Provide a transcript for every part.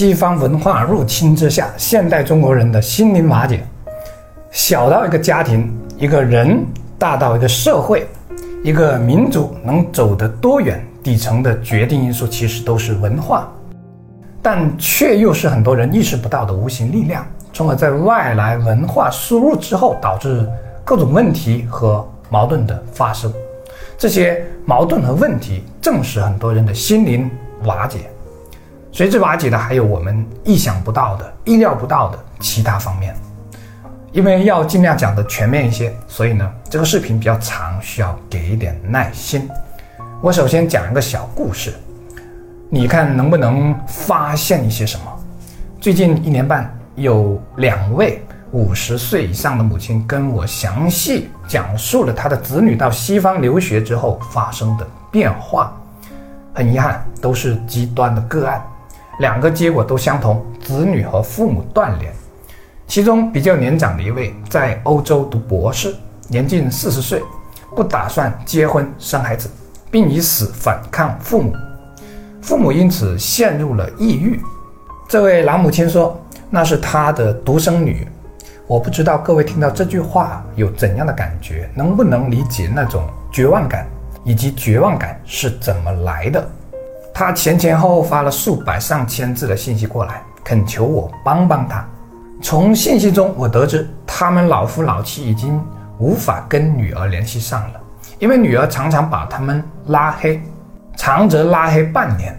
西方文化入侵之下，现代中国人的心灵瓦解。小到一个家庭、一个人，大到一个社会、一个民族能走得多远，底层的决定因素其实都是文化，但却又是很多人意识不到的无形力量，从而在外来文化输入之后，导致各种问题和矛盾的发生。这些矛盾和问题，正是很多人的心灵瓦解。随之瓦解的，还有我们意想不到的、意料不到的其他方面。因为要尽量讲的全面一些，所以呢，这个视频比较长，需要给一点耐心。我首先讲一个小故事，你看能不能发现一些什么？最近一年半，有两位五十岁以上的母亲跟我详细讲述了她的子女到西方留学之后发生的变化。很遗憾，都是极端的个案，两个结果都相同：子女和父母断联。其中比较年长的一位在欧洲读博士，年近四十岁，不打算结婚生孩子，并以死反抗父母，父母因此陷入了抑郁。这位老母亲说：“那是她的独生女。”我不知道各位听到这句话有怎样的感觉，能不能理解那种绝望感，以及绝望感是怎么来的？他前前后后发了数百上千字的信息过来，恳求我帮帮他。从信息中，我得知他们老夫老妻已经无法跟女儿联系上了，因为女儿常常把他们拉黑，长则拉黑半年。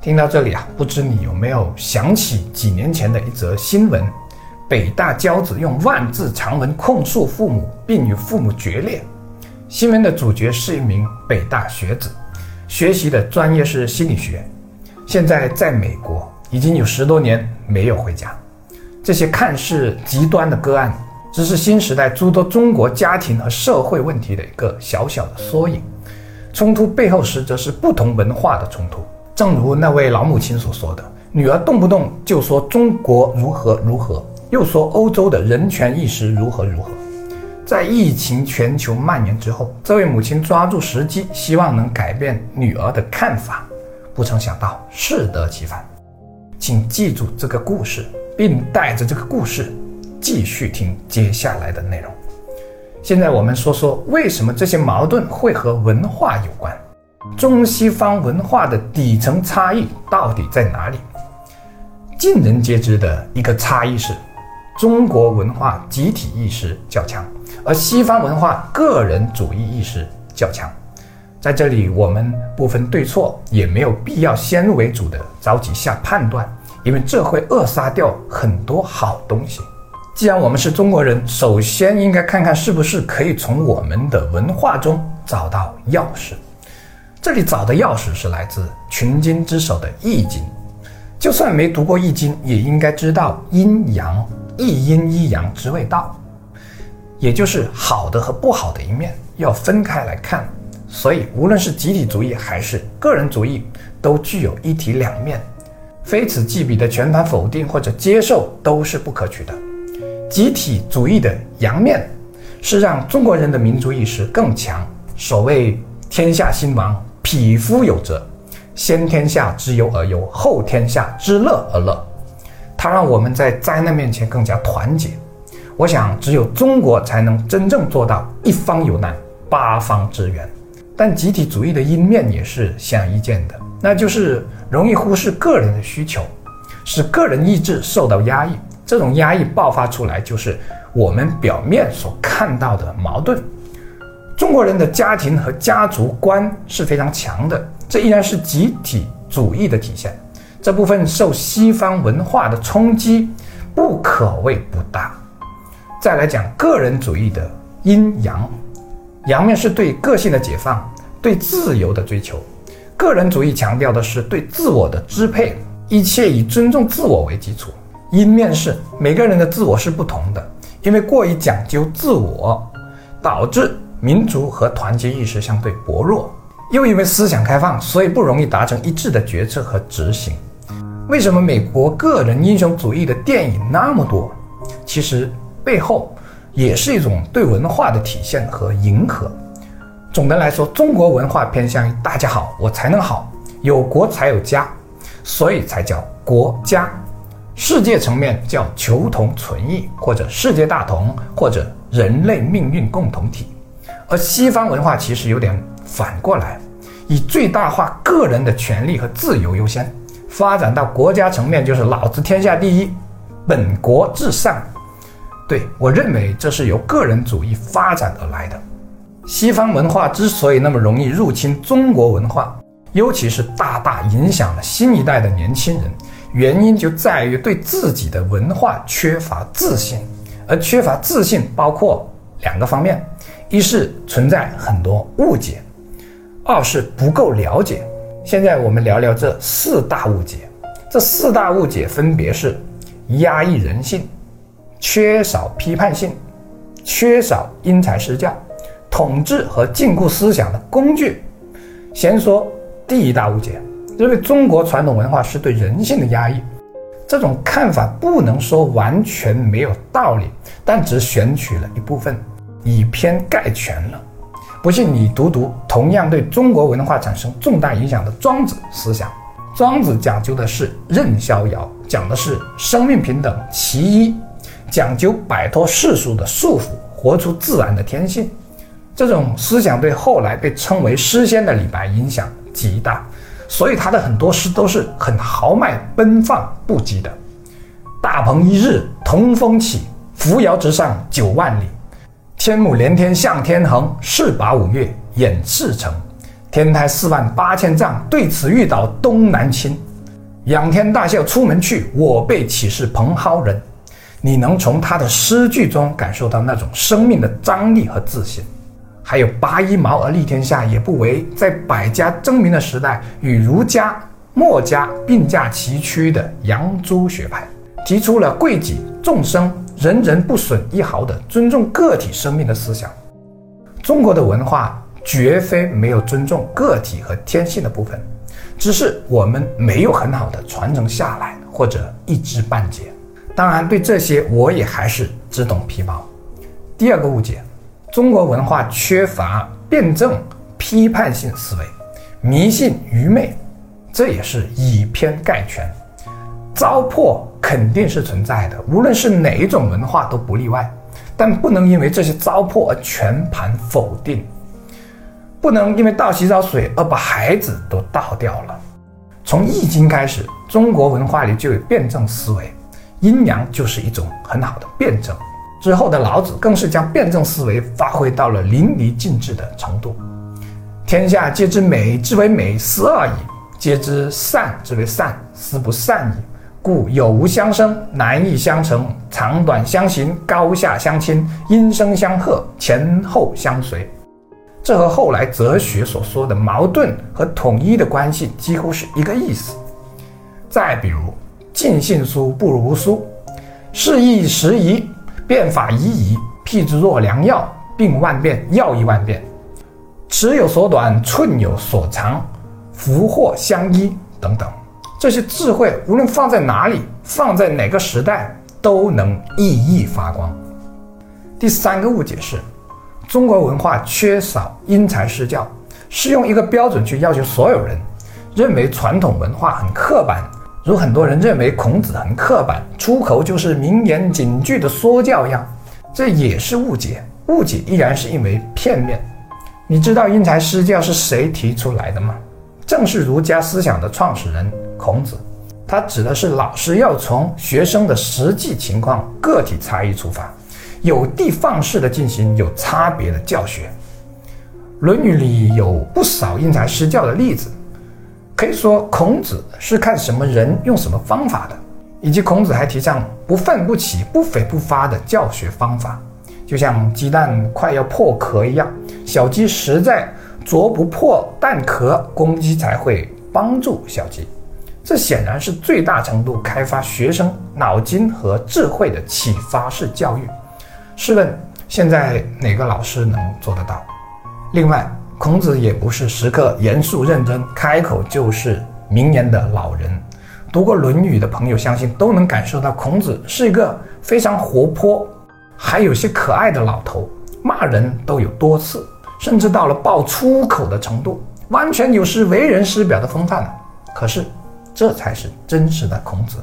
听到这里啊，不知你有没有想起几年前的一则新闻：北大骄子用万字长文控诉父母，并与父母决裂。新闻的主角是一名北大学子，学习的专业是心理学，现在在美国已经有十多年没有回家。这些看似极端的个案，只是新时代诸多中国家庭和社会问题的一个小小的缩影。冲突背后实则是不同文化的冲突。正如那位老母亲所说的，女儿动不动就说中国如何如何，又说欧洲的人权意识如何如何。在疫情全球蔓延之后，这位母亲抓住时机，希望能改变女儿的看法，不曾想到适得其反。请记住这个故事。并带着这个故事继续听接下来的内容。现在我们说说为什么这些矛盾会和文化有关？中西方文化的底层差异到底在哪里？尽人皆知的一个差异是，中国文化集体意识较强，而西方文化个人主义意识较强。在这里，我们不分对错，也没有必要先入为主的着急下判断。因为这会扼杀掉很多好东西。既然我们是中国人，首先应该看看是不是可以从我们的文化中找到钥匙。这里找的钥匙是来自群经之首的《易经》。就算没读过《易经》，也应该知道阴阳、一阴一阳之谓道，也就是好的和不好的一面要分开来看。所以，无论是集体主义还是个人主义，都具有一体两面。非此即彼的全盘否定或者接受都是不可取的。集体主义的阳面是让中国人的民族意识更强。所谓“天下兴亡，匹夫有责”，先天下之忧而忧，后天下之乐而乐。它让我们在灾难面前更加团结。我想，只有中国才能真正做到一方有难，八方支援。但集体主义的阴面也是显而易见的。那就是容易忽视个人的需求，使个人意志受到压抑。这种压抑爆发出来，就是我们表面所看到的矛盾。中国人的家庭和家族观是非常强的，这依然是集体主义的体现。这部分受西方文化的冲击，不可谓不大。再来讲个人主义的阴阳，阳面是对个性的解放，对自由的追求。个人主义强调的是对自我的支配，一切以尊重自我为基础。阴面是每个人的自我是不同的，因为过于讲究自我，导致民族和团结意识相对薄弱。又因为思想开放，所以不容易达成一致的决策和执行。为什么美国个人英雄主义的电影那么多？其实背后也是一种对文化的体现和迎合。总的来说，中国文化偏向于大家好，我才能好，有国才有家，所以才叫国家，世界层面叫求同存异，或者世界大同，或者人类命运共同体。而西方文化其实有点反过来，以最大化个人的权利和自由优先，发展到国家层面就是老子天下第一，本国至上。对我认为这是由个人主义发展而来的。西方文化之所以那么容易入侵中国文化，尤其是大大影响了新一代的年轻人，原因就在于对自己的文化缺乏自信。而缺乏自信包括两个方面：一是存在很多误解，二是不够了解。现在我们聊聊这四大误解。这四大误解分别是压抑人性。缺少批判性，缺少因材施教，统治和禁锢思想的工具。先说第一大误解，认为中国传统文化是对人性的压抑。这种看法不能说完全没有道理，但只选取了一部分，以偏概全了。不信你读读同样对中国文化产生重大影响的庄子思想。庄子讲究的是任逍遥，讲的是生命平等，其一。讲究摆脱世俗的束缚，活出自然的天性，这种思想对后来被称为诗仙的李白影响极大，所以他的很多诗都是很豪迈奔放不羁的。大鹏一日同风起，扶摇直上九万里。天母连天向天横，势拔五岳掩赤城。天台四万八千丈，对此欲倒东南倾。仰天大笑出门去，我辈岂是蓬蒿人？你能从他的诗句中感受到那种生命的张力和自信，还有拔一毛而利天下也不为，在百家争鸣的时代，与儒家、墨家并驾齐驱的杨朱学派，提出了贵己众生、人人不损一毫的尊重个体生命的思想。中国的文化绝非没有尊重个体和天性的部分，只是我们没有很好的传承下来，或者一知半解。当然，对这些我也还是只懂皮毛。第二个误解，中国文化缺乏辩证批判性思维，迷信愚昧，这也是以偏概全。糟粕肯定是存在的，无论是哪一种文化都不例外。但不能因为这些糟粕而全盘否定，不能因为倒洗澡水而把孩子都倒掉了。从《易经》开始，中国文化里就有辩证思维。阴阳就是一种很好的辩证，之后的老子更是将辩证思维发挥到了淋漓尽致的程度。天下皆知美之为美，斯恶已；皆知善之为善，斯不善已。故有无相生，难易相成，长短相形，高下相倾，音声相和，前后相随。这和后来哲学所说的矛盾和统一的关系几乎是一个意思。再比如。尽信书不如无书，事易时移，变法宜矣。譬之若良药，病万变，药亦万变。尺有所短，寸有所长，福祸相依等等。这些智慧，无论放在哪里，放在哪个时代，都能熠熠发光。第三个误解是，中国文化缺少因材施教，是用一个标准去要求所有人，认为传统文化很刻板。如很多人认为孔子很刻板，出口就是名言警句的说教样，这也是误解。误解依然是因为片面。你知道因材施教是谁提出来的吗？正是儒家思想的创始人孔子。他指的是老师要从学生的实际情况、个体差异出发，有的放矢地进行有差别的教学。《论语》里有不少因材施教的例子。可以说，孔子是看什么人用什么方法的，以及孔子还提倡不愤不启、不悱不发的教学方法，就像鸡蛋快要破壳一样，小鸡实在啄不破蛋壳，公鸡才会帮助小鸡。这显然是最大程度开发学生脑筋和智慧的启发式教育。试问，现在哪个老师能做得到？另外，孔子也不是时刻严肃认真、开口就是名言的老人。读过《论语》的朋友，相信都能感受到，孔子是一个非常活泼，还有些可爱的老头。骂人都有多次，甚至到了爆粗口的程度，完全有失为人师表的风范了。可是，这才是真实的孔子。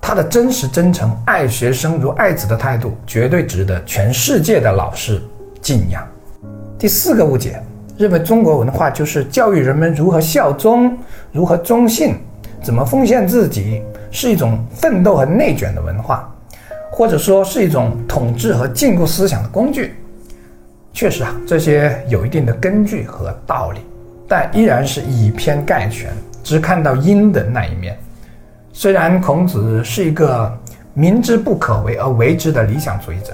他的真实真诚、爱学生如爱子的态度，绝对值得全世界的老师敬仰。第四个误解，认为中国文化就是教育人们如何效忠、如何忠信、怎么奉献自己，是一种奋斗和内卷的文化，或者说是一种统治和禁锢思想的工具。确实啊，这些有一定的根据和道理，但依然是以偏概全，只看到阴的那一面。虽然孔子是一个明知不可为而为之的理想主义者，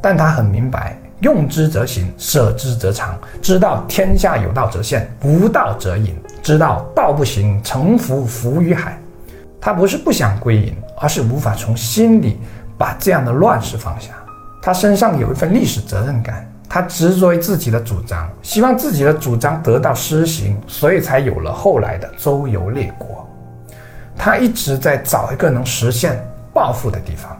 但他很明白“用之则行，舍之则藏”，知道天下有道则现，无道则隐，知道道不行，沉浮浮于海。他不是不想归隐，而是无法从心里把这样的乱世放下。他身上有一份历史责任感，他执着于自己的主张，希望自己的主张得到施行，所以才有了后来的周游列国。他一直在找一个能实现抱负的地方。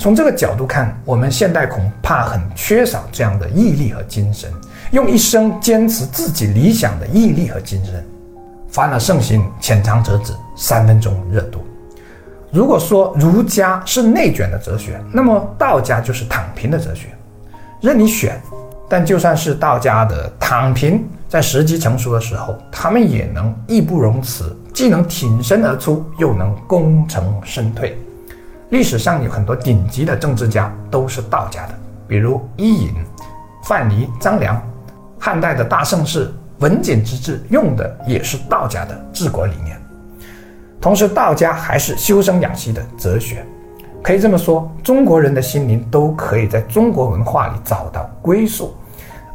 从这个角度看，我们现代恐怕很缺少这样的毅力和精神，用一生坚持自己理想的毅力和精神。凡尔盛行，浅尝辄止，三分钟热度。如果说儒家是内卷的哲学，那么道家就是躺平的哲学，任你选。但就算是道家的躺平，在时机成熟的时候，他们也能义不容辞。既能挺身而出，又能功成身退。历史上有很多顶级的政治家都是道家的，比如伊尹、范蠡、张良。汉代的大盛世文景之治用的也是道家的治国理念。同时，道家还是修身养息的哲学。可以这么说，中国人的心灵都可以在中国文化里找到归宿，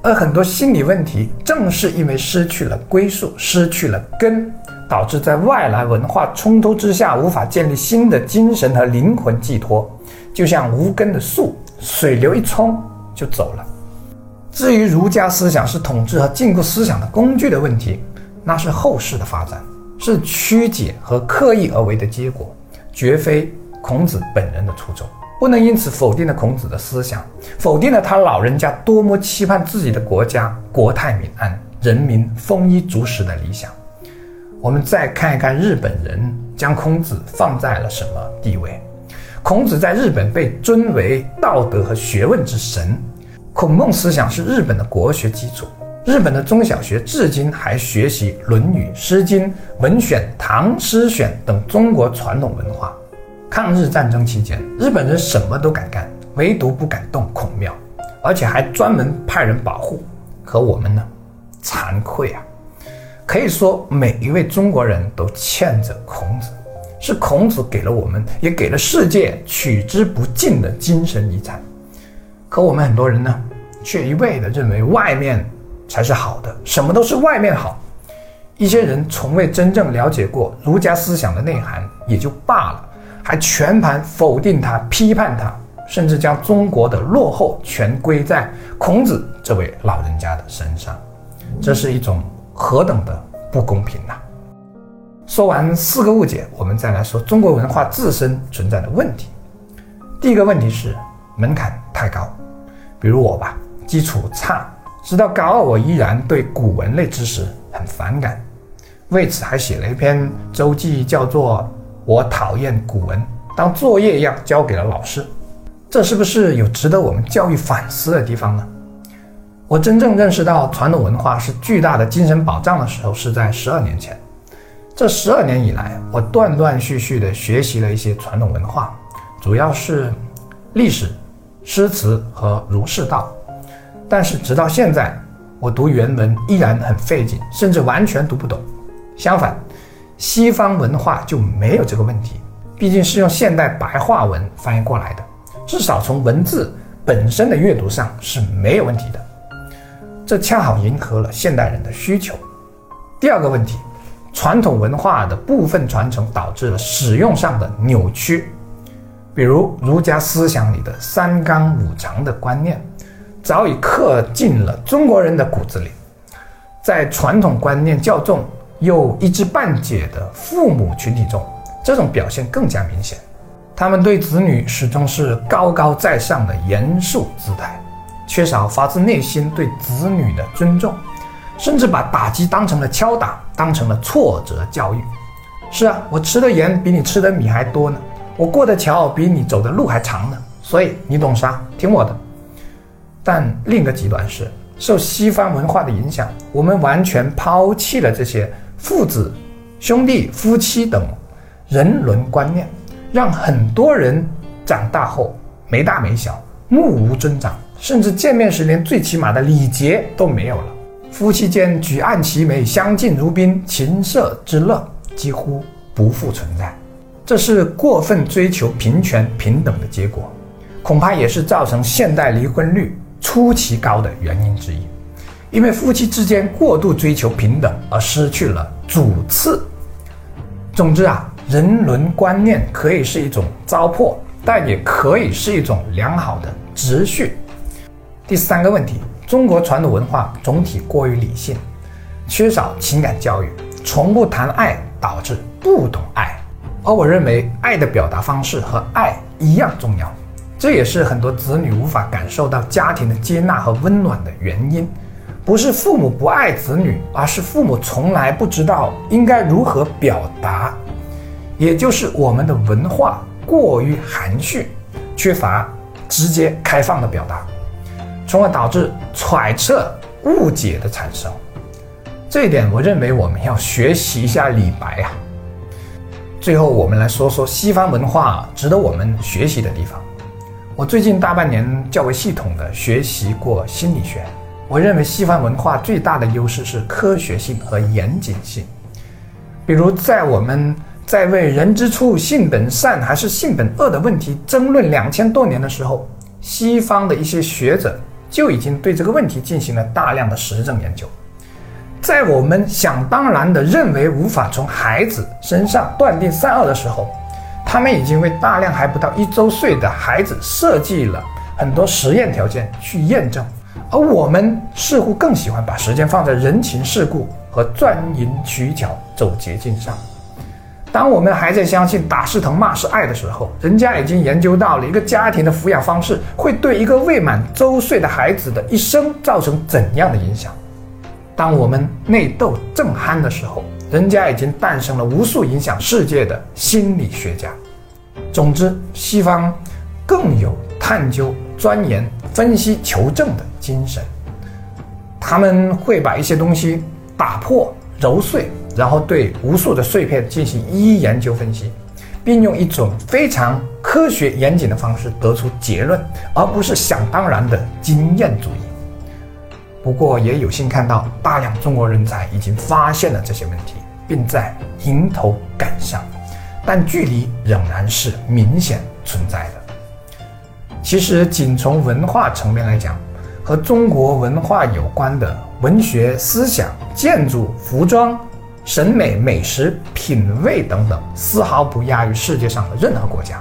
而很多心理问题正是因为失去了归宿，失去了根。导致在外来文化冲突之下，无法建立新的精神和灵魂寄托，就像无根的树，水流一冲就走了。至于儒家思想是统治和禁锢思想的工具的问题，那是后世的发展，是曲解和刻意而为的结果，绝非孔子本人的初衷。不能因此否定了孔子的思想，否定了他老人家多么期盼自己的国家国泰民安、人民丰衣足食的理想。我们再看一看日本人将孔子放在了什么地位？孔子在日本被尊为道德和学问之神，孔孟思想是日本的国学基础。日本的中小学至今还学习《论语》《诗经》《文选》《唐诗选》等中国传统文化。抗日战争期间，日本人什么都敢干，唯独不敢动孔庙，而且还专门派人保护。可我们呢？惭愧啊！可以说，每一位中国人都欠着孔子，是孔子给了我们，也给了世界取之不尽的精神遗产。可我们很多人呢，却一味地认为外面才是好的，什么都是外面好。一些人从未真正了解过儒家思想的内涵，也就罢了，还全盘否定他、批判他，甚至将中国的落后全归在孔子这位老人家的身上。这是一种。何等的不公平呐！说完四个误解，我们再来说中国文化自身存在的问题。第一个问题是门槛太高，比如我吧，基础差，直到高二我依然对古文类知识很反感，为此还写了一篇周记，叫做《我讨厌古文》，当作业一样交给了老师。这是不是有值得我们教育反思的地方呢？我真正认识到传统文化是巨大的精神保障的时候，是在十二年前。这十二年以来，我断断续续地学习了一些传统文化，主要是历史、诗词和儒释道。但是直到现在，我读原文依然很费劲，甚至完全读不懂。相反，西方文化就没有这个问题，毕竟是用现代白话文翻译过来的，至少从文字本身的阅读上是没有问题的。这恰好迎合了现代人的需求。第二个问题，传统文化的部分传承导致了使用上的扭曲，比如儒家思想里的三纲五常的观念，早已刻进了中国人的骨子里。在传统观念较重又一知半解的父母群体中，这种表现更加明显。他们对子女始终是高高在上的严肃姿态。缺少发自内心对子女的尊重，甚至把打击当成了敲打，当成了挫折教育。是啊，我吃的盐比你吃的米还多呢，我过的桥比你走的路还长呢，所以你懂啥？听我的。但另一个极端是，受西方文化的影响，我们完全抛弃了这些父子、兄弟、夫妻等人伦观念，让很多人长大后没大没小，目无尊长，甚至见面时连最起码的礼节都没有了。夫妻间举案齐眉、相敬如宾、琴瑟之乐几乎不复存在，这是过分追求平权平等的结果，恐怕也是造成现代离婚率出奇高的原因之一。因为夫妻之间过度追求平等而失去了主次。总之啊，人伦观念可以是一种糟粕，但也可以是一种良好的秩序。第三个问题。中国传统文化总体过于理性，缺少情感教育，从不谈爱，导致不懂爱。而我认为，爱的表达方式和爱一样重要，这也是很多子女无法感受到家庭的接纳和温暖的原因。不是父母不爱子女，而是父母从来不知道应该如何表达，也就是我们的文化过于含蓄，缺乏直接开放的表达。从而导致揣测、误解的产生，这一点我认为我们要学习一下李白啊。最后，我们来说说西方文化值得我们学习的地方。我最近大半年较为系统的学习过心理学，我认为西方文化最大的优势是科学性和严谨性。比如，在我们在为人之初性本善还是性本恶的问题争论两千多年的时候，西方的一些学者。就已经对这个问题进行了大量的实证研究，在我们想当然的认为无法从孩子身上断定善恶的时候，他们已经为大量还不到一周岁的孩子设计了很多实验条件去验证，而我们似乎更喜欢把时间放在人情世故和钻营取巧走捷径上。当我们还在相信打是疼骂是爱的时候，人家已经研究到了一个家庭的抚养方式会对一个未满周岁的孩子的一生造成怎样的影响。当我们内斗正酣的时候，人家已经诞生了无数影响世界的心理学家。总之，西方更有探究、钻研、分析、求证的精神，他们会把一些东西打破、揉碎。然后对无数的碎片进行一一研究分析，并用一种非常科学严谨的方式得出结论，而不是想当然的经验主义。不过也有幸看到大量中国人才已经发现了这些问题，并在迎头赶上，但距离仍然是明显存在的。其实，仅从文化层面来讲，和中国文化有关的文学、思想、建筑、服装。审美、美食、品味等等，丝毫不亚于世界上的任何国家，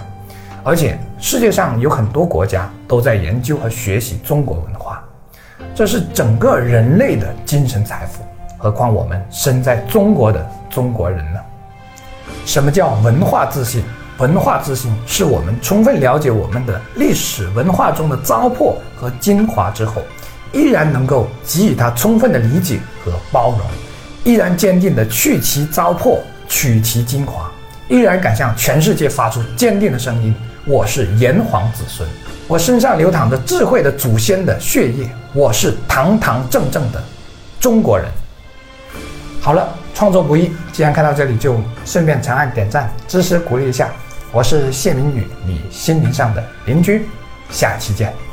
而且世界上有很多国家都在研究和学习中国文化，这是整个人类的精神财富。何况我们身在中国的中国人呢？什么叫文化自信？文化自信是我们充分了解我们的历史文化中的糟粕和精华之后，依然能够给予它充分的理解和包容。依然坚定地去其糟粕，取其精华，依然敢向全世界发出坚定的声音。我是炎黄子孙，我身上流淌着智慧的祖先的血液，我是堂堂正正的中国人。好了，创作不易，既然看到这里，就顺便长按点赞支持鼓励一下。我是谢明宇，你心灵上的邻居，下期见。